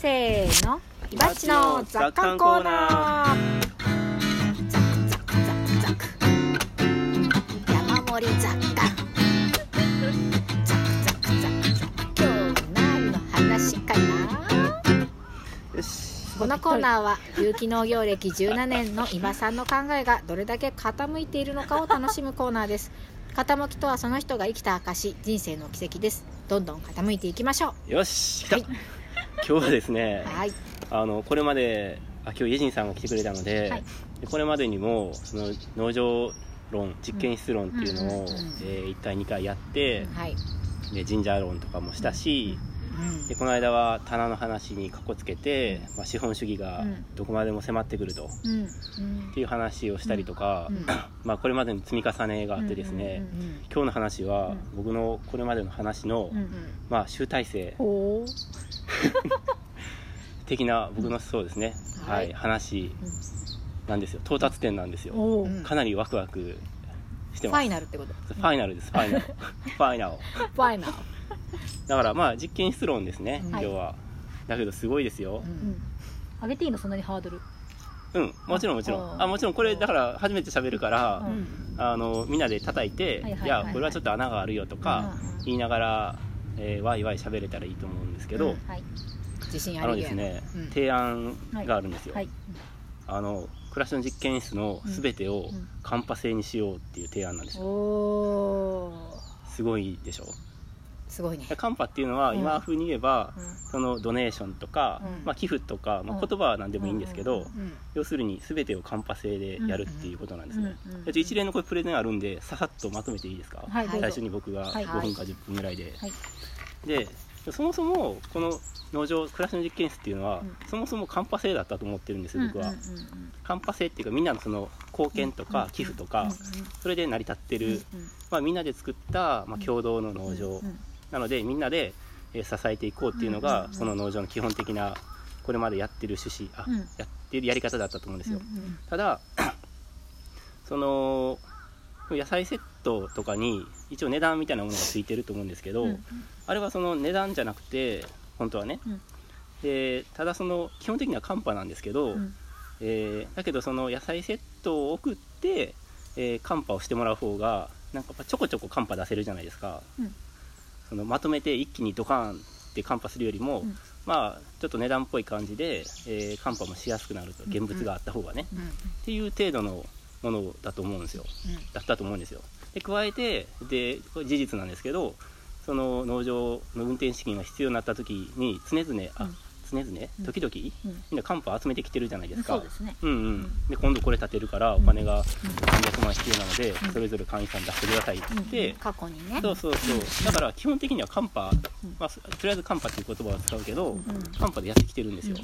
せーの。いばっちの雑感コーナー。ザクザクザク。ザク山盛り雑感ザクザク。ザクザク今日は何の話かな？よしこのコーナーは有機農業歴17年の伊庭さんの考えがどれだけ傾いているのかを楽しむコーナーです。傾きとはその人が生きた証人生の奇跡です。どんどん傾いていきましょよし来た、はい今日はですねうはい。あのこれまであ今日イェジンさんが来てくれたので,、はい。でこれまでにもその農場論実験室論っていうのを、うんうんうんえ1回2回やって、はい、でジンジャー論とかもしたし、うんでこの間は棚の話にかこつけて、まあ、資本主義がうん。どこまでも迫ってくると、っていう話をしたりとか、うん。まあ、これまでの積み重ねがあってですね、今日の話はうん。僕のこれまでの話の、まあ、集大成 的な僕のそうですね、ははい。い話なんですよ。到達点なんですよ。かなりワクワクしてフます。ァイナルってこと。ファイナルです ファイナル。ファイナル。ファイナルだからまあ実験室論ですね、うん。今日は。だけどすごいですよ。うん上げていいの？そんなにハードル？うん、もちろんもちろあんあもちろんこれだから初めて喋るから、うん。あのみんなで叩いて、はいやこれはちょっと穴があるよとかうん。言いながら、えー、ワイワイ喋れたらいいと思うんですけど、自信あのですね、うん。提案があるんですよ、はい。あの暮らしの実験室の全てをうん。カンパ製にしようっていう提案なんですよ。すごいでしょすごいね。カンパっていうのはうん。今風に言えば、うん。そのドネーションとか、うん。まあ、寄付とか、まあ、うん。言葉は何でもいいんですけど、要するに全てをカンパ製でやるっていうことなんですね、一連のこれプレゼンあるんでささっとまとめていいですか、最初に僕がはい。5分か10分ぐらいで、はい。でそもそもこの農場暮らしの実験室っていうのは、うん。そもそもカンパ製だったと思ってるんです僕は、カンパ製っていうかみんなのその貢献とかうん。寄付とか、うんそれで成り立ってる、まあ、みんなで作った、まあ、共同の農場、うんなのでみんなでえー支えていこうっていうのが、うんこの農場の基本的なこれまでやってる趣旨あ、うん。やってるやり方だったと思うんですよ、うんただ その野菜セットとかに一応値段みたいなものがついてると思うんですけど、うんあれはその値段じゃなくて本当はね、うん。でただその基本的にはカンパなんですけど、うん。えーだけどその野菜セットを送って、えーカンパをしてもらう方がなんかちょこちょこカンパ出せるじゃないですか、うんそのまとめて一気にドカーンってカンパするよりも、うん。まあちょっと値段っぽい感じで、えーカンパもしやすくなると現物があった方がね、うんっていう程度のものだと思うんですよ。だったと思うんですよ。で加えてで事実なんですけどその農場の運転資金が必要になった時に常々あ、々うん。時々、うん。みんなカンパ集めてきてるじゃないですか。そうですね。うんうん、で今度これ建てるからお金が300万必要なので、うん。それぞれ会員さん出してくださいって。過去にね。そうそうそう。だから基本的にはカンパ、うん。まあ、とりあえずカンパっていう言葉を使うけど、うん。カンパでやってきてるんですよ、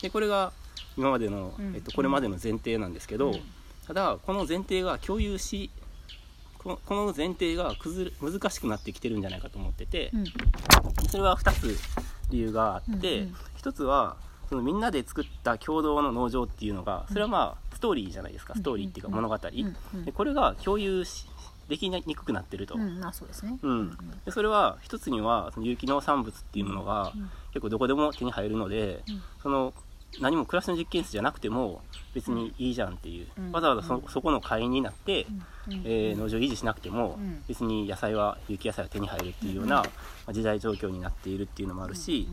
でこれが今までの、うん。えっと、これまでの前提なんですけど、うん。ただこの前提が共有しこの前提が崩れ難しくなってきてるんじゃないかと思ってて、うん。それは2つ理由があって、うんうん1つはそのみんなで作った共同の農場っていうのがそれはまあストーリーじゃないですか、ストーリーっていうか物語、でこれが共有しできにくくなってると、うんまあそうですね。うん。でそれは一つにはその有機農産物っていうものがうん。結構どこでも手に入るので、うん。その何も暮らしの実験室じゃなくても別にいいじゃんっていう、うん。わざわざそそこの会員になって、うん。えー農場維持しなくても、うん。別に野菜は有機野菜は手に入るっていうような、まあ時代状況になっているっていうのもあるし、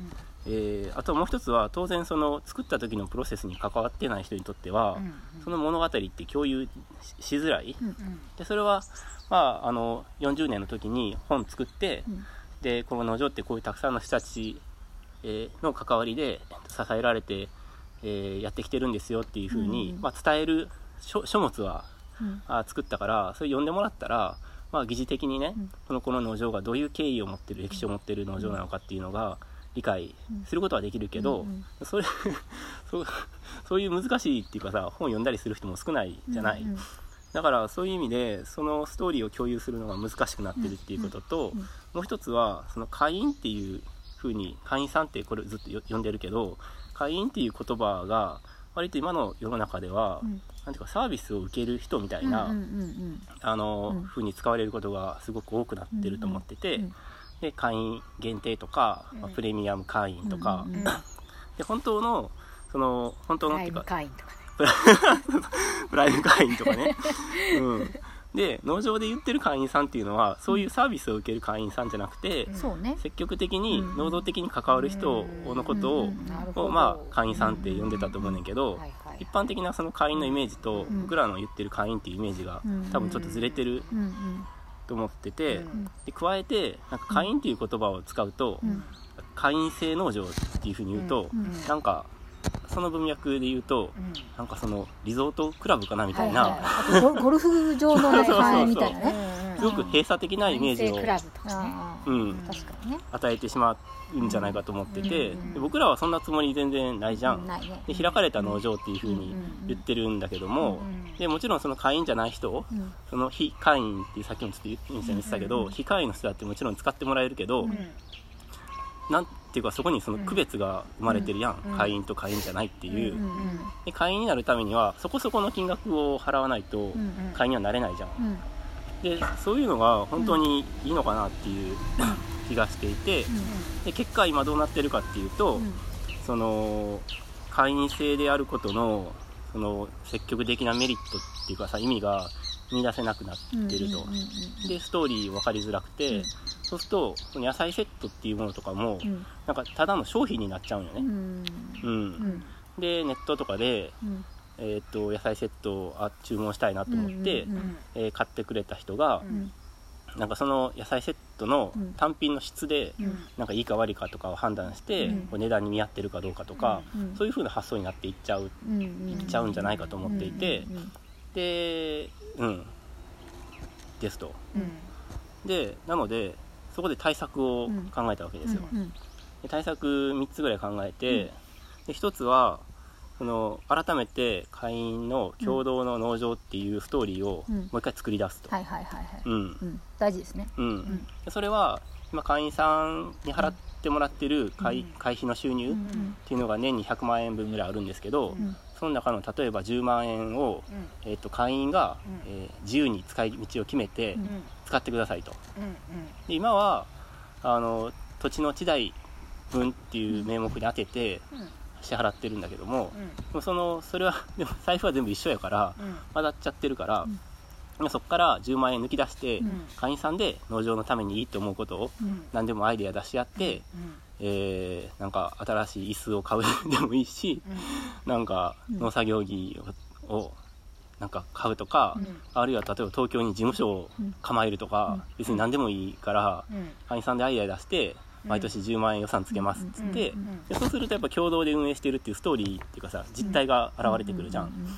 えーあともう一つは当然その作った時のプロセスに関わってない人にとっては、うんその物語って共有ししづらい、うんうん。でそれは、まあ、あの40年の時に本作って、うん。でこの農場ってこういうたくさんの人たち、えーの関わりで支えられて、えーやってきてるんですよっていうふうに、うんまあ、伝える書書物はうん。あ作ったからそれ読んでもらったら、まあ、疑似的にね、うん。このこの農場がどういう経緯を持ってる歴史を持ってる農場なのかっていうのが理解することはできるけど、うんうんそれ そうそういう難しいっていうかさ本読んだりする人も少ないじゃない、うんだからそういう意味でそのストーリーを共有するのが難しくなってるっていうことと、うんうんもう一つはその会員っていうふうに会員さんってこれずっとよ呼んでるけど会員っていう言葉が割と今の世の中では、うん。なんていうかサービスを受ける人みたいな、うんうんうんあの、うん。ふうに使われることがすごく多くなってると思ってて、うんで会員限定とか、まプレミアム会員とか、うんうん でで本当のその本当のっていうか会員とかね。プ ライム会員とかね、うん、で農場で言ってる会員さんっていうのはそういうサービスを受ける会員さんじゃなくて、うん積極的に能動的に関わる人のことを、うん。なるほど。まあ会員さんって呼んでたと思うねんけど、はいはい。一般的なその会員のイメージとん。僕らの言ってる会員っていうイメージがうん。多分ちょっとずれてるうんうんと思ってて、うん。で加えてなんか会員っていう言葉を使うと、うん。会員制農場っていうふうに言うと、うん。なんかその文脈で言うとうん。なんかそのリゾートクラブかなみたいな、はいはいあとゴゴルフ場のね会員みたいなね。うんすごく閉鎖的なイメージをん、確かにね。与えてしまうんじゃないかと思ってて、うんで僕らはそんなつもり全然ないじゃん、ね。で開かれた農場っていうふうに言ってるんだけども、うんでもちろんその会員じゃない人うん。その非会員ってさっきもちょっと言ってたけど、うん非会員の人だってもちろん使ってもらえるけど、うん。なんていうかそこにその区別が生まれてるやん、うん会員と会員じゃないっていう、うんうん。で会員になるためにはそこそこの金額を払わないとうんうん。会員にはなれないじゃん、うん。でそういうのが本当にいいのかなっていう 気がしていてで結果今どうなってるかっていうと、うん。その会員制であることのその積極的なメリットっていうかさ意味が見出せなくなってると、でストーリー分かりづらくて、うん。そうするとその野菜セットっていうものとかも、うん。なんかただの商品になっちゃうんよね、うん。うん。うん。でネットとかで、うん。えーっと野菜セットをあ注文したいなと思って、えー買ってくれた人が、うんなんかその野菜セットのうん。単品の質で、うん。なんかいいか悪いかとかを判断して、値段に見合ってるかどうかとか、うん。そういう風な発想になっていっちゃういっちゃうんじゃないかと思っていてでうん。ですと。うん。でなのでそこで対策を考えたわけですよ、うん。で対策3つぐらい考えて、で1つはその改めて会員の共同の農場っていうストーリーをうん。もう一回作り出すと、はいはいはいはい。うん。うん。大事ですね。うん。それは今会員さんに払ってもらってる会,、うん。会費の収入っうん。ていうのが年に100万円分ぐらいあるんですけど、うん。その中の例えば10万円を、えー、と会員が、うん。えー自由に使い道を決めて使ってくださいと。うん。で今はあの土地の地代分っていう名目に当ててうん支払ってるんだけども、うん。そのそれは でも財布は全部一緒やからうん。混ざっちゃってるから、うん。まあそこから10万円抜き出して、うん。会員さんで農場のためにいいと思うことをうん。何でもアイデア出し合って、えーなんか新しい椅子を買う でもいいしなんかうん。農作業着ををなんか買うとか、うん。あるいは例えば東京に事務所を構えるとか、うん。別に何でもいいから、うん。会員さんでアイデア出して毎年10万円予算つけますっつって、でそうするとやっぱ共同で運営してるっていうストーリーっていうかさ実態が現れてくるじゃん、だ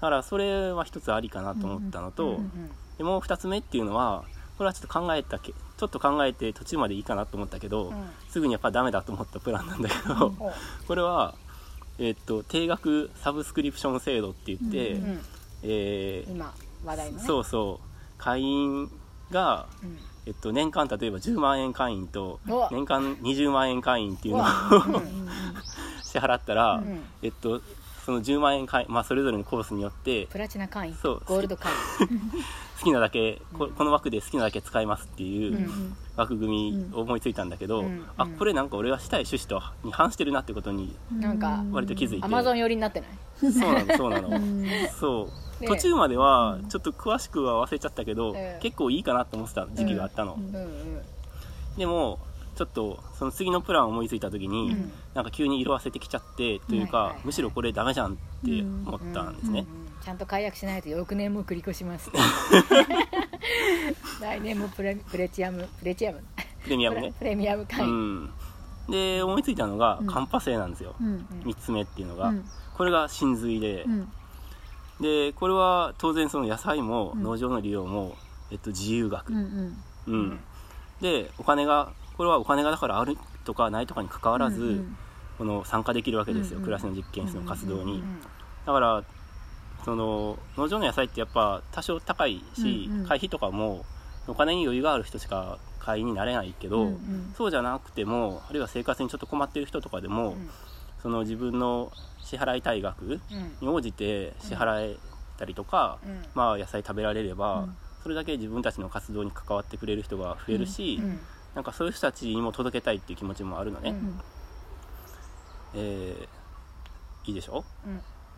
からそれは一つありかなと思ったのと、でもう二つ目っていうのはこれはちょっと考えたけちょっと考えて途中までいいかなと思ったけど、うん。すぐにやっぱダメだと思ったプランなんだけど、これは、えっと定額サブスクリプション制度って言って、えー今話題のね。そうそう。会員が、うんえっと、年間例えば10万円会員と年間20万円会員っていうのを 支払ったら、うんえっと、その10万円会員、まあ、それぞれのコースによってプラチナ会員。そう。ゴールド会 好きなだけここの枠で好きなだけ使えますっていう枠組みを思いついたんだけど、うんあこれなんか俺がしたい趣旨とに反してるなってことにうんなんか割と気づいて。アマゾン寄りになってない？そうなのそうなの、うん。そう。ね途中まではちょっと詳しくは忘れちゃったけど、ええ結構いいかなと思ってた時期があったの、でもちょっとその次のプランを思いついた時に、うん。なんか急に色あせてきちゃってというか、はいはいはい。むしろこれダメじゃんって思ったんですね、うんちゃんと解約しないと翌年も繰り越します。来年もプレプレチアムプレチアム？プレミアムね。プレミアム会。う員ん。で思いついたのがうん。カンパ製なんですよ、うん。3つ目っていうのが、うん。これが真髄で、うん。でこれは当然その野菜もうん。農場の利用も、えっと、自由額、ううんん。うん。でお金がこれはお金がだからあるとかないとかに関わらず、うんこの参加できるわけですよ、うんうん暮らしの実験室の活動に、うんだからその農場の野菜ってやっぱ多少高いし、うんうん。会費とかもお金に余裕がある人しか会員になれないけど、うんうん。そうじゃなくてもあるいは生活にちょっと困ってる人とかでも、うん。その自分の支払いたい額うん。に応じて支払えたりとか、うん。まあ、野菜食べられれば、うん。それだけ自分たちの活動に関わってくれる人が増えるし、うんなんかそういう人たちにも届けたいっていう気持ちもあるのね、うん。えーいいでしょ？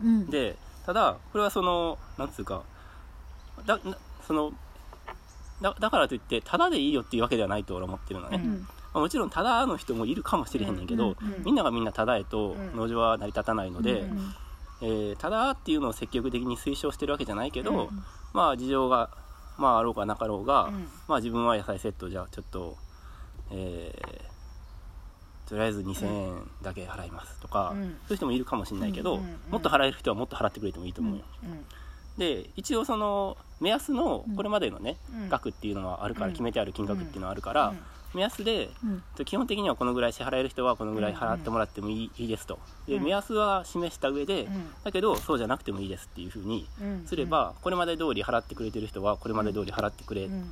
うん。でただこれはそのなんつうかだなそのだだからといってただでいいよっていうわけではないと俺は思ってるのね、うん。まあもちろんただの人もいるかもしれへんねん。けど、みんながみんなただへとうん。農場は成り立たないので、うん。えーただっていうのを積極的に推奨してるわけじゃないけど、うん。まあ事情が、まあ、あろうがなかろうが、うん。まあ自分は野菜セットじゃあちょっと、えーとりあえず2000円だけ払いますとか、うん。そういう人もいるかもしれないけど、うんうんうん。もっと払える人はもっと払ってくれてもいいと思うよ、で一応その目安のこれまでのね、うん。額っていうのはあるから、うん。決めてある金額っていうのはあるから、うん。目安でうん。基本的にはこのぐらい支払える人はこのぐらい払ってもらってもいい,、ですと。でうん。目安は示した上で、うん。だけどそうじゃなくてもいいですっていうふうにうん。すれば、これまで通り払ってくれてる人はこれまで通り払ってくれうん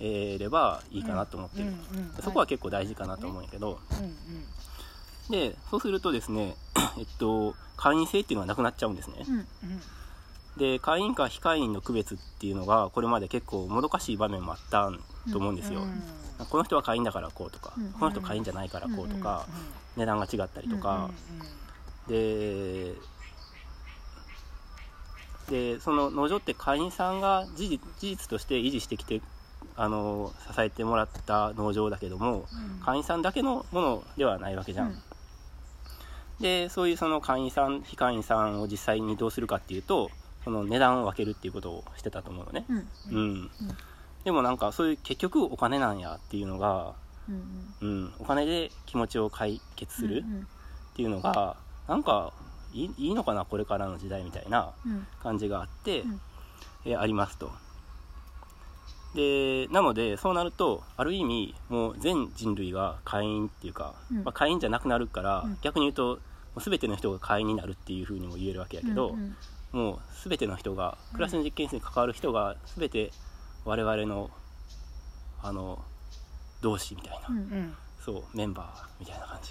ればいいかなと思ってる、そこは結構大事かなと思うんやけど、でそうするとですね えっと会員制っていうのはなくなっちゃうんですね、うんで会員か非会員の区別っていうのがこれまで結構もどかしい場面もあったと思うんですよ、うんこの人は会員だからこうとか、うんこの人会員じゃないからこうとか、値段が違ったりとか、ででその農場って会員さんが事実事実として維持してきてあの支えてもらった農場だけども会員さんだけのものではないわけじゃん、うん。でそういうその会員さん非会員さんを実際にどうするかっていうとその値段を分けるっていうことをしてたと思うのね。うん。うん、でもなんかそういう結局お金なんやっていうのが、うんうん、お金で気持ちを解決するっていうのが、なんかいいいいのかなこれからの時代みたいなうん。感じがあって、うん。えーありますとでなのでそうなるとある意味もう全人類が会員っていうか、うん。まあ、会員じゃなくなるから、うん。逆に言うともう全ての人が会員になるっていうふうにも言えるわけやけど、うんもう全ての人がクラスの実験室に関わる人が全て我々のあの同志みたいな、うんうん。そうメンバーみたいな感じ。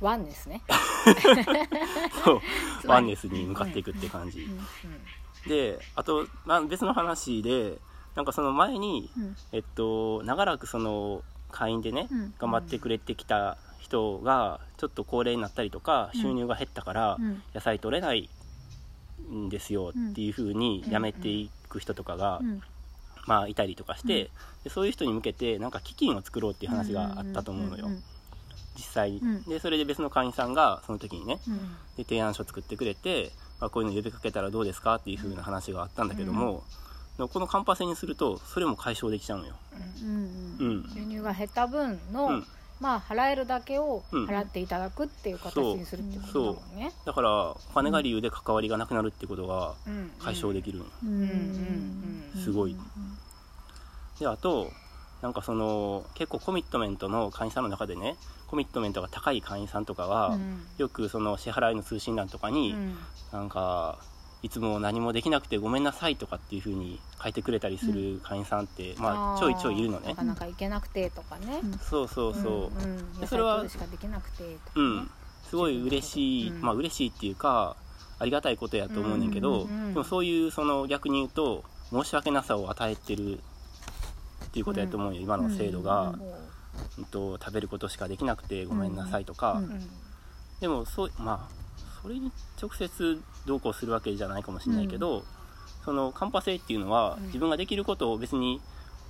ワンですね。そうワンネスに向かっていくって感じ、であと、まあ、別の話でなんかその前に、うん。えっと、長らくその会員でね、うん。頑張ってくれてきた人がちょっと高齢になったりとかうん。収入が減ったから、うん。野菜取れないんですよっていう風に辞めていく人とかが、うん。まあ、いたりとかして、でそういう人に向けてなんか基金を作ろうっていう話があったと思うのよ、ん。実際。でそれで別の会員さんがその時にねうん。で提案書作ってくれて、まあ、こういうの呼びかけたらどうですかっていう風な話があったんだけどもこのカンパ制にするとそれも解消できちゃうのよ、うんううん。ん。収入が減った分の、うん。まあ払えるだけをうん。払っていただくっていう形にするってことだもんね。だからお金が理由で関わりがなくなるってことがうん。解消できるの。よ、うんうんすごい。であとなんかその結構コミットメントの会員さんの中でねコミットメントが高い会員さんとかは、うん。よくその支払いの通信欄とかに、うん。なんかいつも何もできなくてごめんなさいとかっていう風に書いてくれたりする会員さんって、まあちょいちょいいるのね。なかなか行けなくてとかね。そうそうそう、んん。でそれはしかできなくてとかね。うん、すごい嬉しい、うん。まあ嬉しいっていうかありがたいことやと思うねんけど、うんうんでもそういうその逆に言うと申し訳なさを与えてるっていうことやと思うよ、今の制度が、うん。うんと食べることしかできなくてごめんなさいとか、うんうん。でもそうまあそれに直接どうこうするわけじゃないかもしれないけど、そのカンパ制っていうのは、うん。自分ができることを別に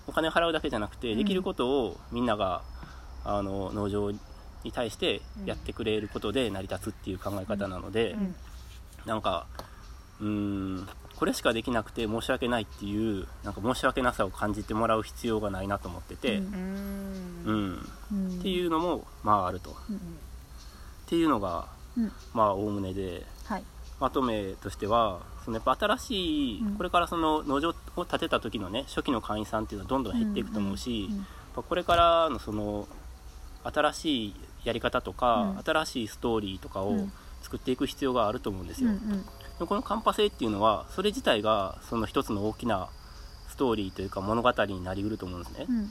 お金を払うだけじゃなくて、うん。できることをみんながあの農場に対してやってくれることで成り立つっていう考え方なので、うん。なんかうーんこれしかできなくて申し訳ないっていうなんか申し訳なさを感じてもらう必要がないなと思ってて、ううん。んうん。っていうのもまああると。っうん。ていうのがうん。まあおおむねではいまとめとしてはそのやっぱ新しい、うん。これからその農場を建てた時のね初期の会員さんっていうのはどんどん減っていくと思うし、うんやっぱこれからのその新しいやり方とか、うん。新しいストーリーとかをうん。作っていく必要があると思うんですよ、でもこのカンパ制っていうのはそれ自体がその一つの大きなストーリーというか物語になりうると思うんですね、うん。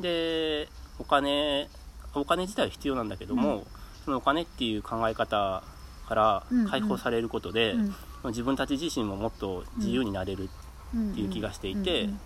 でお金お金自体は必要なんだけども、うそのお金っていう考え方から解放されることで、うん自分たち自身ももっと自由になれるっっていう気がしていて、うんうん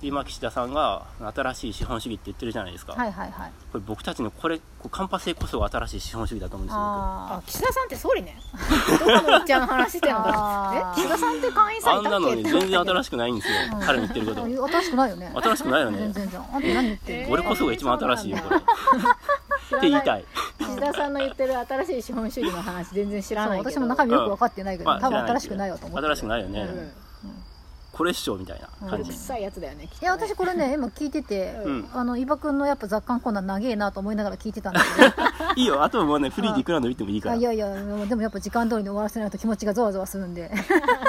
今岸田さんが新しい資本主義って言ってるじゃないですか、はいはいはい。これ僕たちのこれこうカンパ性こそが新しい資本主義だと思うんですよ僕。ああ岸田さんって総理ね。どこのおっちゃんの話してんのか。え岸田さんって会員さんあんなのねいたっけ？って全然新しくないんですよ、うん。彼の言ってること、新しくないよね。新しくないよね。全然あんた何言ってんの？俺こそが一番新しいよこれ。って言いたい岸田さんの言ってる新しい資本主義の話全然知らないけど。私も中身よく分かってないけど、まあ多分新しくないわと思って新しくないよね、うん。これっしょみたいな感じ、うん。臭いやつだよねね。いや私これね今聞いてて、うん。あの伊庭くんのやっぱ雑感コーナー長えなと思いながら聞いてたんだけど。いいよ。あともうねフリーでいくら伸びてもいいから。あいやいやでもやっぱ時間通りに終わらせないと気持ちがゾワゾワするんで。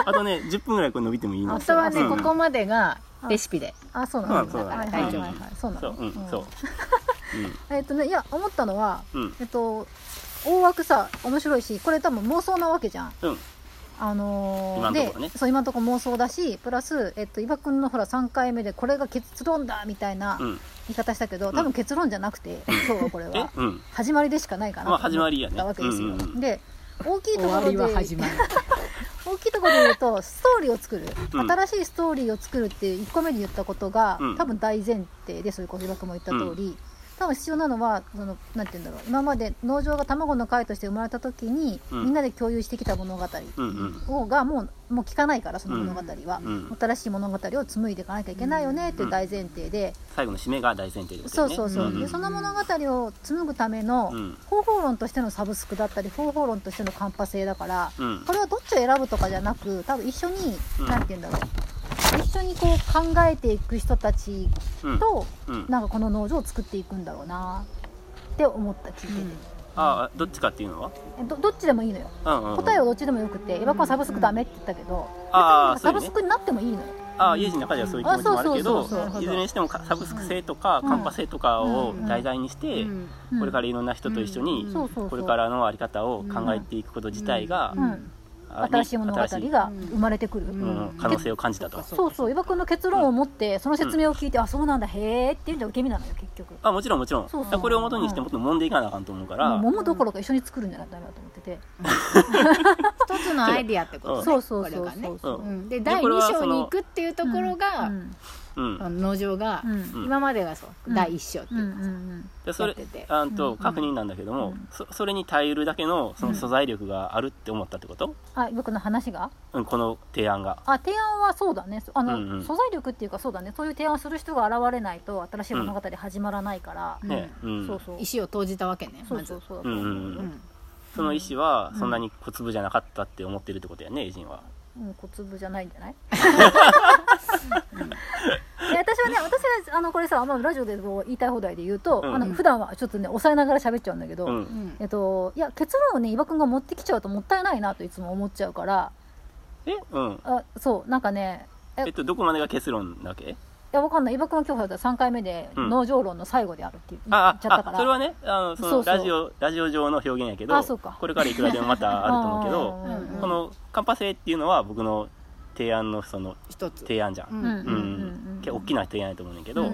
あとね10分ぐらいこれ伸びてもいいの。本当はね、うん。ここまでがレシピで。あそうなの、うん。そうだね。はいはいはい、大丈夫はい、そうなそう。のうん。そうえっとねいや思ったのはうん。うんえっと大枠さ面白いしこれ多分妄想なわけじゃん。うん。あのーで今んところね。そう今のところ妄想だしプラス、えっと、伊庭くんのほら3回目でこれが結論だみたいなうん。言い方したけど、多分結論じゃなくて、今日はこれえ？はうん。始まりでしかないかなまあと思始まりやね。ったわけですよ、うんうんうん。で大きいところで 大きいところで言うとストーリーを作る、うん。新しいストーリーを作るって1個目に言ったことが、うん。多分大前提でそれこそ伊庭くんも言った通り、多分必要なのはそのなんて言うんだろう。今まで農場が卵の会として生まれた時に、うん。みんなで共有してきた物語をがもうもう聞かないからその物語は、うん新しい物語を紡いでいかなきゃいけないよねっていう大前提で、最後の締めが大前提でことそうねそうそう、んでその物語を紡ぐためのうん。方法論としてのサブスクだったり方法論としてのカンパ性だから、うん。これはどっちを選ぶとかじゃなく多分一緒に、うん。なんて言うんだろう一緒にこう考えていく人たちうん。と、うん。なんかこの農場を作っていくんだろうな。って思った聞いてて、ああどっちかっていうのは？えどどっちでもいいのよ。うんうん答えはどっちでもよくて岩君はサブスクダメって言ったけど、ああそういうね。サブスクになってもいいのよ。ああ家路の中ではそういう気持ちもあるけどあそうそうそうそういずれにしてもかサブスク性とかうん。カンパ性とかを題材にしてうん。うん。これからいろんな人と一緒にうん。そうそうそう。これからのあり方を考えていくこと自体が新しい物語が生まれてくる、うん。うん。可能性を感じたと。そうそう。岩君の結論を持ってその説明を聞いて、あそうなんだへーっていうんじゃ受け身なのよ結局。あもちろんもちろん。そうこれを元にしてもっと揉んでいかなあかんと思うから。もう桃どころか一緒に作るんじゃないとダメだと思ってて、一つのアイディアってことね。そうそうそうそうそう、うんで第これは2章に行くっていうところが、うん。うん。あの農場が、うん。うん今までがそう、うん。第1章っていうかさ、んでそれてて。あんうん。と確認なんだけどもうん。そそれに耐えるだけのその素材力があるって思ったってこと？あ僕の話が？うんこの提案が。あ提案はそうだね。あの、うんうん。素材力っていうかそうだね。そういう提案をする人が現れないと新しい物語始まらないから、うん。ね。うん。そうそう。石を投じたわけねそうまず。そうそう。だとうんうん。思う、うんうん。その意思はそんなに小粒じゃなかったって思ってるってことやねエイジンは。うん、小粒じゃないんじゃない？あのこれさ、まあ、ラジオでも言いたい放題で言うと、うん。あの普段はちょっとね抑えながら喋っちゃうんだけど、うん。うんえっと、いや結論をね伊庭君が持ってきちゃうともったいないなといつも思っちゃうからえ？うん。あそうなんかねええっとどこまでが結論だけ？いやわかんない。伊庭君は今日3回目でうん農場論の最後であるって言っああちゃったから、あそれはねあのそのそうそう。ラジオラジオ上の表現やけどあそうか。これからいくらでもまたあると思うけど うんうんうんこのカンパ性っていうのは僕の提案のその一つ。提案じゃん、うんうん。うん大きな提案やと思うねんだけど、うんう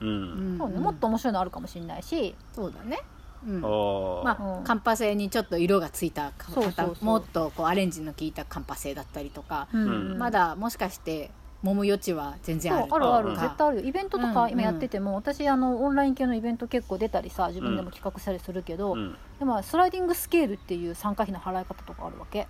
うん。んそうね、もっと面白いのあるかもしれないし、そうだね、うん。まうん。あ、カンパ製にちょっと色がついたそうそうそう。もっとこうアレンジの効いたカンパ製だったりとか、ん。まだもしかして揉む余地は全然ある。あるある。うん。絶対あるよ。イベントとうん。か今やってても、私あのオンライン系のイベント結構出たりさ自分でも企画したりするけど、うん。でも sliding scale っていう参加費の払い方とかあるわけ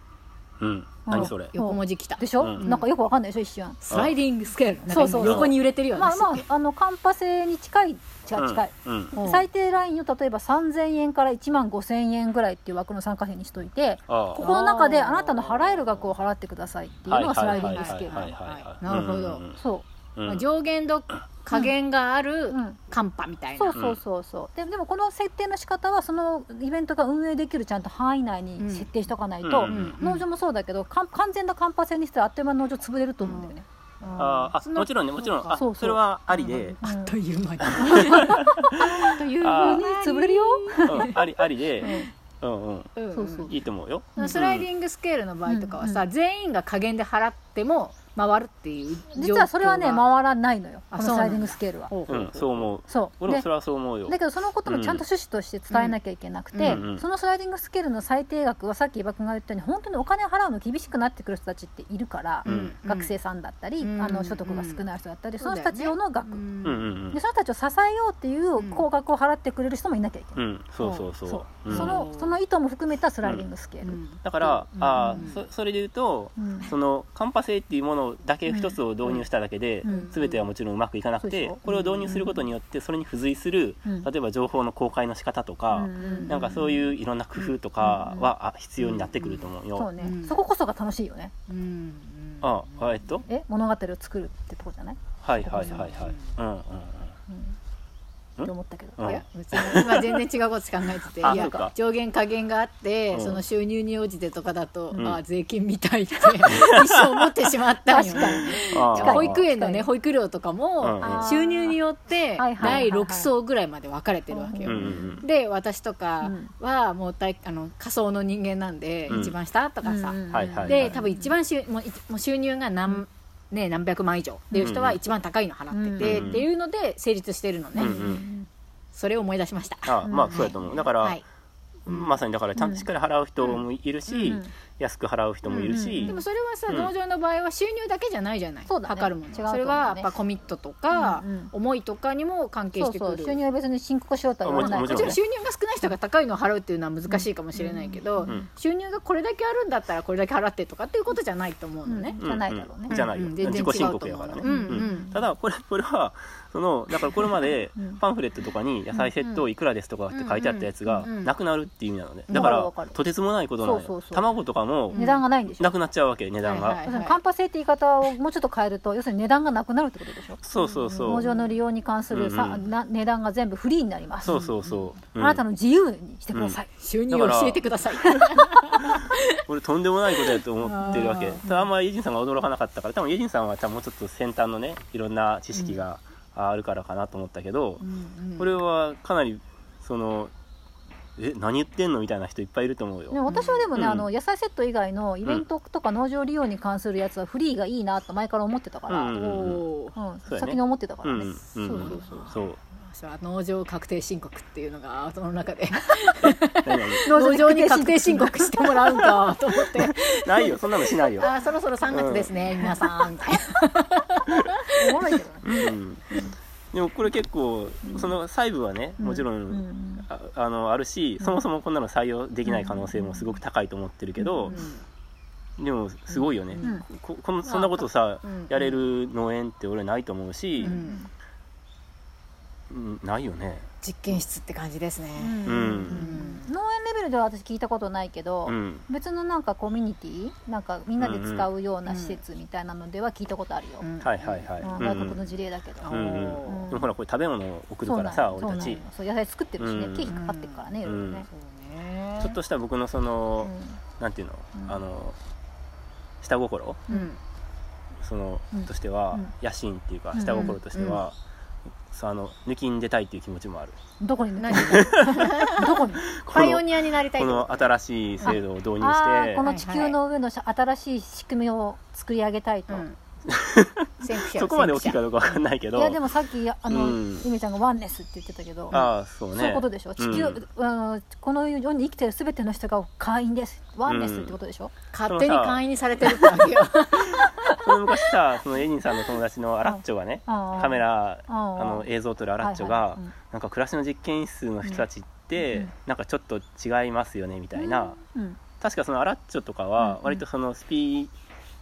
うん。何それ？横文字きた。でしょ、うん。なんかよくわかんないでしょ一瞬。 sliding scale。そうそう。今横に揺れてるよねまあまああのカンパ制に近い近い。近い、うん。うん。うん。最低ラインを例えば3000円から1万5000円ぐらいっていう枠の参加費にしといてあここの中であなたの払える額を払ってくださいっていうのが sliding scaleル。なるほど。うんうんそう。うんまあ上限と下限があるうん。カンパみたいな、そうそうそうそう。ででもこの設定の仕方はそのイベントが運営できるちゃんと範囲内に設定しとかないと、うん。農場もそうだけど完全なカンパ制にしたらあっという間に農場潰れると思うんだよね、あーあもちろんねもちろん。あそうそう。それはありで、うん。あっという間に。というふうに潰れるよ、うん、ありありで、うん。うんうん。そうそういいと思うよ。sliding scale の場合とかはさ、うん。全員が下限で払っても回るっていう実はそれはね回らないのよ。あこの sliding scale は。そう思う。そう。で俺もそれはそう思うよ。だけどそのこともちゃんと趣旨として伝えなきゃいけなくて、その sliding scale の最低額はさっき伊庭君が言ったように本当にお金を払うの厳しくなってくる人たちっているから、うん。学生さんだったり、うん。あの所得が少ない人だったり、うんその人たち用の額、でその人たちを支えようっていう高額を払ってくれる人もいなきゃいけない、うん。そうそうそうそう。う。ん。そのその意図も含めたスライディングスケール、うん。だから、うんあそそれで言うとうん。そのカンパ性っていうものだけ一つを導入しただけで、うん。全てはもちろんうまくいかなくて、これを導入することによってそれに付随する、うん。例えば情報の公開の仕方とか、うんなんかそういういろんな工夫とかは、あ必要になってくると思うよ。そうね、うん。そここそが楽しいよね。うんあえっと？え？物語を作るってとこじゃない、はいはいはいはい。うんうん。うん。うん、って思ったけど、うん。いや別に今全然違うこと考えてて。いや上限下限があって、うん。その収入に応じてとかだと、ん。あ税金みたいって一生思ってしまったんよ確かに。あー。いや保育園のね確保育料とかも、うん収入によって第はい6層ぐらいまで分かれてるわけよ、で私とかはもう大あの仮想の人間なんで、うん。一番下とかさ、で多分一番収もういもう収入が何,、ね、何百万以上っていう人は一番高いの払ってて、うんっていうので成立してるのね、それを思い出しました、あまあそうやと思う。だから、はい、まさにだからちゃんとしっかり払う人もいるし、うん。安く払う人もいるし、でもそれはさ、うん農場の場合は収入だけじゃないじゃないそうだね。測るもの違うと思うね。それはやっぱコミットとか、うんうん。思いとかにも関係してくる。そう収入は別に申告しようとは言わない。もちろん。収入が少ない人が高いのを払うっていうのは難しいかもしれないけど、うん。収入がこれだけあるんだったらこれだけ払ってとかっていうことじゃないと思うのね、じゃないだろうねん。じゃないよ、自己申違うと思う。告やからね、うん。うん。ただこれこれはそのだからこれまでうん。パンフレットとかに野菜セットいくらですとかって書いてあったやつがうんうんなくなるっていう意味なので。うん。だからとてつもないことなのよ。そうそうそう。卵とかも値段がないんでしょ？なくなっちゃうわけ値段が、カンパ制って言い方をもうちょっと変えると要するに値段がなくなるってことでしょ？そうそうそう。農場の利用に関するさ、うんうん。な値段が全部フリーになります。そうそうそう、うん。あなたの自由にしてください、収入を教えてください。俺とんでもないことやと思ってるわけ。あー。ただあんまりイエジンさんが驚かなかったから多分イエジンさんはもうちょっと先端のねいろんな知識があるからかなと思ったけど、これはかなりそのえ何言ってんのみたいな人いっぱいいると思うよ、でも私はでもね、うん。あの野菜セット以外のイベントとか農場利用に関するやつはフリーがいいなと前から思ってたから、ううんうやね。先に思ってたからね、うんうんうんそうそうそうそう。私は農場確定申告っていうのが頭の中で。農場に確定申告してもらうんかと思って。ないよ。そんなのしないよ、あーそろそろ3月ですね、皆さん。みたいなおもろいけどね。うん、でもこれ結構その細部はねもちろん、うん。ああのあるし、そもそもこんなの採用できない可能性もすごく高いと思ってるけど、でもすごいよね、うん。ここのそんなことさ、うん。やれる農園って俺ないと思うし、ないよね実験室って感じですね、うん。うん。農園レベルでは私聞いたことないけど、うん。別のなんかコミュニティなんかみんなで使うような施設みたいなのでは聞いたことあるよ、うん。はいはいはい、うん。うん。うん外国の事例だけど、うんうん。う。んでもほらこれ食べ物を送るからさ俺たち。そう野菜作ってるしね、うん。経費かかってるからねいろいろね、そうね。ちょっとした僕のその、うなんていうの、うん。あの下心？うん。その、うん。としては、うん。野心っていうかうん。下心としては、あの抜きに出たいっていう気持ちもある。んどこに？何？どこに？パイオニアになりたいこの新しい制度を導入して。この地球の上のし新しい仕組みを作り上げたいと、うんそこまで大きいかどうかわかんないけど。いやでもさっきあの、うん。ゆめちゃんがワンネスって言ってたけどああそうね。そういうことでしょ?地球、うん。あのこの世に生きてる全ての人が会員です。ワンネスってことでしょ、勝手に会員にされてるってわけよ。その 昔さそのエニンさんの友達のアラッチョがねカメラあの映像を撮るアラッチョがはいはい。うん。なんか暮らしの実験室の人たちって、うん。なんかちょっと違いますよねみたいな、うん。確かそのアラッチョとかうんは割とそのスピ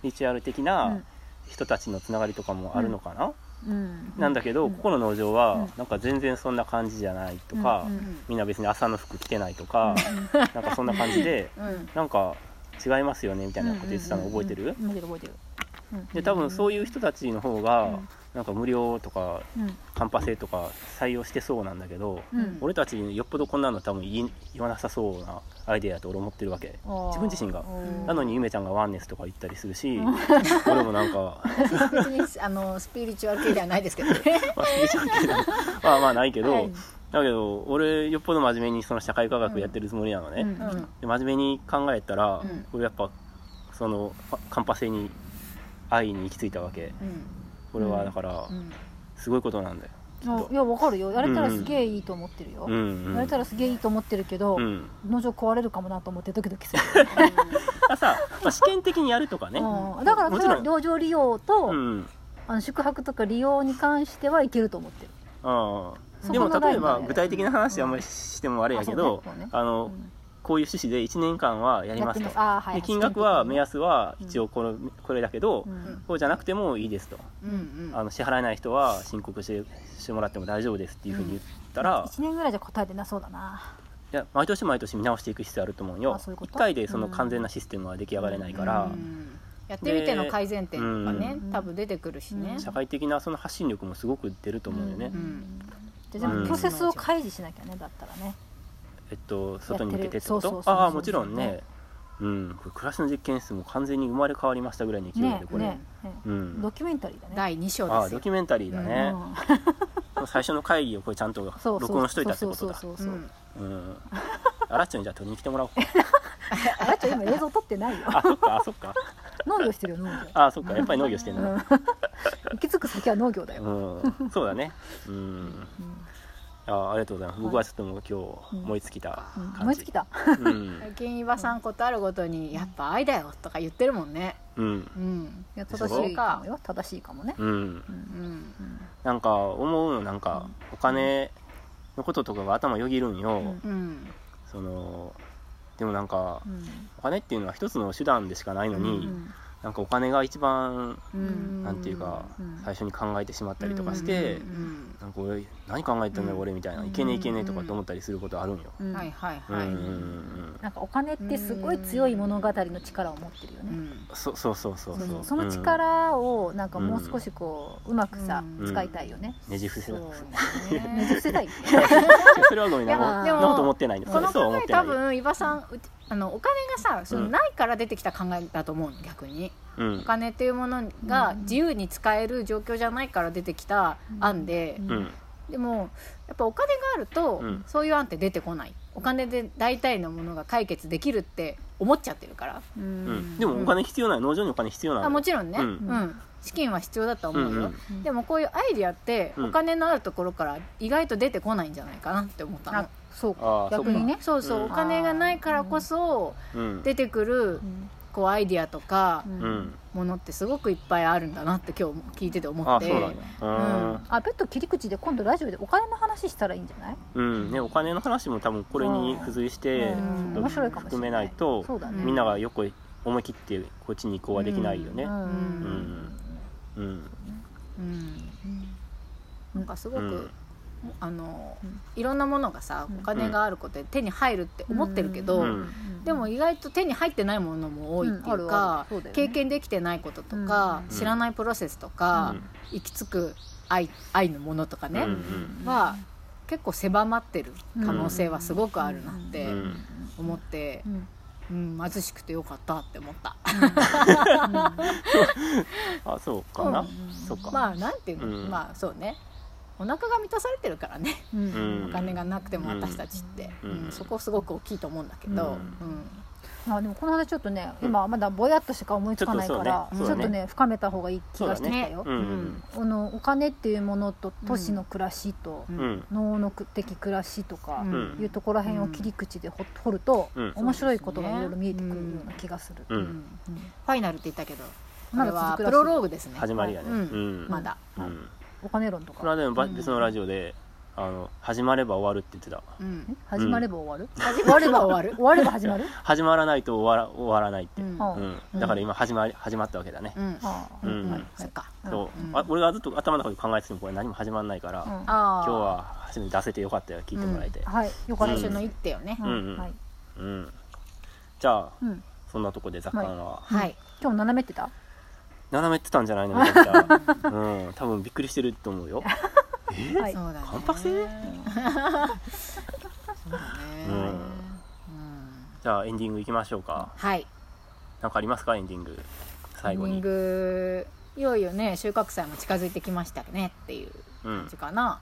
リチュアル的うなん人たちのつながりとかもあるのかな、うん。なんだけど、うん。ここの農場うん。はなんか全然そんな感じじゃないとか、みんな別に朝の服着てないとか、なんかそんな感じで うん。なんか違いますよねみたいなこと言ってたの覚えてる、うんで多分そういう人たちの方が、うんなんか無料とかうん。カンパ制とか採用してそうなんだけど、うん。俺たちによっぽどこんなの多分言わなさそうなアイデアだと俺思ってるわけ。自分自身が。うん。なのにゆめちゃんがワンネスとか言ったりするし、俺もなんか、別にあのスピリチュアル系ではないですけどね。まあ、スピリチュアル系でもまあまあないけど、はい。だけど俺よっぽど真面目にその社会科学やってるつもりなのね、うん。うん。で真面目に考えたら、うん。これやっぱそのカンパ制に愛に行き着いたわけ。うんこれはだからうん。すごいことなんだよ。あいやわかるよ。やれたらすげえいいと思ってるよ、うんうん。やれたらすげえいいと思ってるけど、うん。農場壊れるかもなと思ってドキドキする、あさ、まあ、試験的にやるとかね。うん。だからそれはも農場利用と、うん。あの宿泊とか利用に関してはいけると思ってる。ああ。そでも例えば具体的な話あんまりしてもあれやけどあのうんこういう趣旨で1年間はやりますと。はいで金額は目安はうん。一応このこれだけどうん。そうじゃなくてもいいですと。うんうん。あの支払えない人は申告してしてもらっても大丈夫ですっていうふうに言ったら1年ぐらいじゃ答えてなそうだな。いや毎年毎年見直していく必要あると思うよ。ういうこと。1回でその完全なシステムは出来上がれないから。うん。やってみての改善点とかねうん。多分出てくるしね。うん。社会的なその発信力もすごく出ると思うよね。うん。ででもうん。プロセスを開示しなきゃねだったらねえっと外に向けてってこそうそうそうそうとああもちろんね。うん。これ暮らしの実験室も完全に生まれ変わりましたぐらいの勢いでこれ。ねね。ねうん。ドキュメンタリーだね。第2章ああですよ。ドキュメンタリーだね、うん。最初の会議をこれちゃんと録音しといたってことだ。そうん。あらっちゃんにじゃあ取りに来てもらおう。かあらちゃん今映像撮ってないよ。あそっかあそっか。農業してるよ農業。あそっかやっぱり農業してんうん。の行き着く先は農業だよ、うん。そうだね。うんあありがとうございます。僕はちょっともう今うん日思いつきたうん。感じ。思いつきた。うん。最近岩さんことあるごとに「やっぱ愛だよ」とか言ってるもんね。うん。うん。いや正しいかもよ。正しいかもね、う。ん。うんなんか思うのなんかお金のこととかが頭よぎるんよ、うんうん。そのでもなんかうん。お金っていうのは一つの手段でしかないのに、うんなんかお金が一番うん。なんていうか、うん。最初に考えてしまったりとかして、うんなんか俺何考えてんだようん。俺みたいな、いけねえいけねえとかって思ったりすることあるんよ、うん。はいはいうんはいなんかお金ってすごい強い物語の力を持ってるよね、うん。そそうそうそうそう。その力をなんかもう少しこううまくさ、うん。使いたいよね、うん。ねじ伏せなそうね。じね伏せたい。それはごめんな。でもこと思ってないの。このそうは考え多思ってない。分岩さんうあのお金がさそのうん。ないから出てきた考えだと思うの逆に。うん。お金っていうものがうん。自由に使える状況じゃないから出てきた案で、うん。うん。でもやっぱお金があると、うん。そういう案って出てこない。お金で大体のものが解決できるって思っちゃってるから。ううん。ん。でもお金必要ない農場にお金必要なのあもちろんね、ううんん。資金は必要だと思うよ、うん。うん。でもこういうアイディアってうん。お金のあるところから意外と出てこないんじゃないかなって思ったの、あそうか。逆にね。そうそう、うん。お金がないからこそうん。出てくるうんこうアイディアとかものってすごくいっぱいあるんだなって今日聞いてて思って。あそうなんやうん。あペット切り口で今度ラジオでお金の話したらいいんじゃない？うん。ね、お金の話も多分これに付随して含めないとみんながよく思い切ってこっちに移行はできないよね。うん。うん。うん。うん。なんかすごく、うんあのうん。いろんなものがさうん。お金があることで手に入るって思ってるけど、うん。でも意外と手に入ってないものも多いっていうか、うだよね。経験できてないこととか、うん。知らないプロセスとか、行き着く愛愛のものとかね、うん。は結構狭まってる可能性はすごくあるなってうん。思ってう、ん。うん、貧しくてよかったって思った。あそうかな、うん。そうか、まあなんていうの、うん。まあそうねお腹が満たされてるからね、うん。うんお金がなくても私たちって、うん。うん。そこすごく大きいと思うんだけど、うん。うん。まあでもこの話ちょっとね今まだぼやっとしか思いつかないからちょっとね。ね。深めた方がいい気がしてきたよ。う、ん。このお金っていうものと都市の暮らしとうん。うん農の的暮らしとかうん。いうところら辺を切り口で掘掘るとうん。面白いことがいろいろ見えてくるような気がする、うん。うん。ファイナルって言ったけどこまれはプだ続くらしい。ロローグですね。始まりやね、うんうん。まだ、うんお金論とこれはかでも別のラジオであの始まれば終わるって言ってた。うん。え？始まれば終わる、始まれば終わる？終われば始まる、始まらないと終わら終わらないって、うん。だから今始まり始まったわけだね、うん。ああうん。はい。そっか。そううん。あ俺がずっと頭の中で考えててもこれ何も始まらないから、うん。今あ日は初めて出せてよかったよ聞いてもらえて。はい。よかった。です最初の一手よね、うんうん。うんはい。うん、じゃあうん、そんなとこで雑貨は、はい。今日斜めってた？斜めってたんじゃないの？めちゃくちゃ。うん。多分びっくりしてると思うよ。え？はい。そうだね。関白性そうだね。うん。うん。じゃあエンディングいきましょうか。はい。なんかありますか？エンディング最後に。エンディングいよいよね収穫祭も近づいてきましたねっていううん感じかな、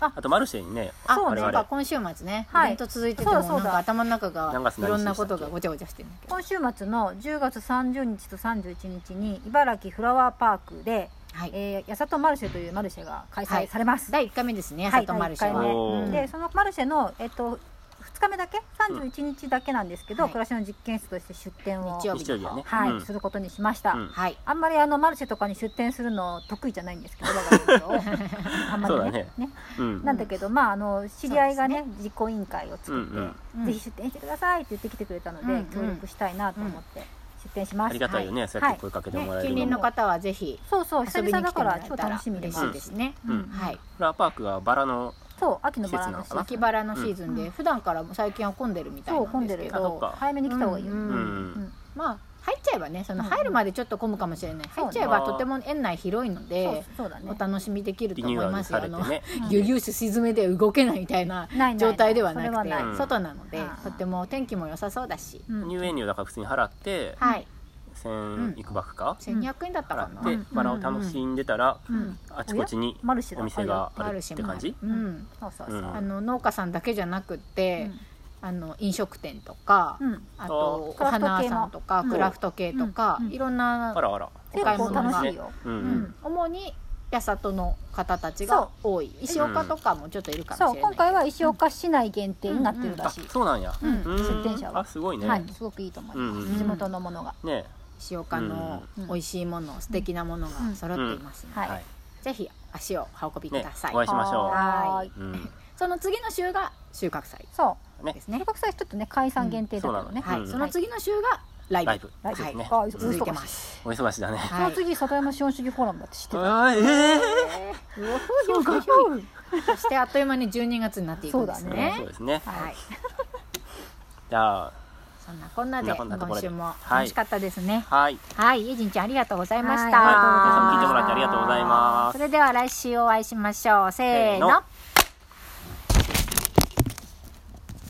あ。あとマルシェにねあそうね今週末ね、はい。イベント続いててもなんか頭の中がいろんなことがごちゃごちゃしてる今週末の10月30日と31日に茨城フラワーパークで、はい、えー、やさとマルシェというマルシェが開催されます、第1回目ですねはい里マルシェは、第一回目。うんでそのマルシェの、えっと、2日目だけ？31日だけなんですけど、はい。暮らしの実験室として出店を、はね。はいうん。することにしました、うん。はい。あんまりあのマルシェとかに出店するの得意じゃないんですけど 我が家のあんまりそうだね。ねうんなんだけど、まあ、あの知り合いがね実行委員会を作って、うんうん。ぜひ出店してくださいって言ってきてくれたので、うん協力したいなと思って出店します、ありがたいよね、そうやって声かけてもらえるのも、近隣の方はぜひそうそう久遊びに来て々だからもらえたら超楽しみです、しいですね、うん。はい。フラワーパークがバラのそう秋のバラの季節秋バラのシーズンで、普段からも最近は混んでるみたいそうな混んでる。んですけど早めに来た方がいいよ、うん。うん。うん。まあ入っちゃえばねその入るまでちょっと混むかもしれない、入っちゃえばとても園内広いのでお楽しみできると思いますよ。あのね悠々し沈めで動けないみたいな状態ではなくて外なのでうん。とても天気も良さそうだし、うん。入園料だから普通に払ってはい1000いくばくか？1200円だったかな、バラを楽しんでたらうん。あちこちにマルシェだ。お店があるって感じ？農家さんだけじゃなくって、うん。あの飲食店とか、うん。あとおクラフト系も花屋さんとかうんクラフト系とか、いろんなあらあら。結構楽しいよ、うんううん。ん、主に八里の方たちが多い。石岡とかもちょっといるかもしれない、そう。今回は石岡市内限定になってるらあしい、そうなんや。うん。うん。出店者は。あすごいね。はい。すごくいいと思います、うん地元のものが、ね石岡のうん。美味しいもの、素敵なものが揃っていますので、はい、はい。ぜひ足を運びくねださい、お会いしましょはーい、ううん。その次の週が収穫祭そうね。ですね。収穫祭ちょっとね解散限定だけどね、はい、うんその次の週がライブ、ライブ。ライブですね。あお続いてます。お忙しいだね。そはい。の次里山資本主義フォーラムだって知ってた。ええそうか。そしてあっという間に12月になっていくんですそうだね。そうですね。はい。じゃあそんなこんなで今週も楽しかったですね。はい。はい、イジンちゃんありがとうございました、はい。皆さん聞いてもらってありがとうございます。それでは来週お会いしましょう。せーの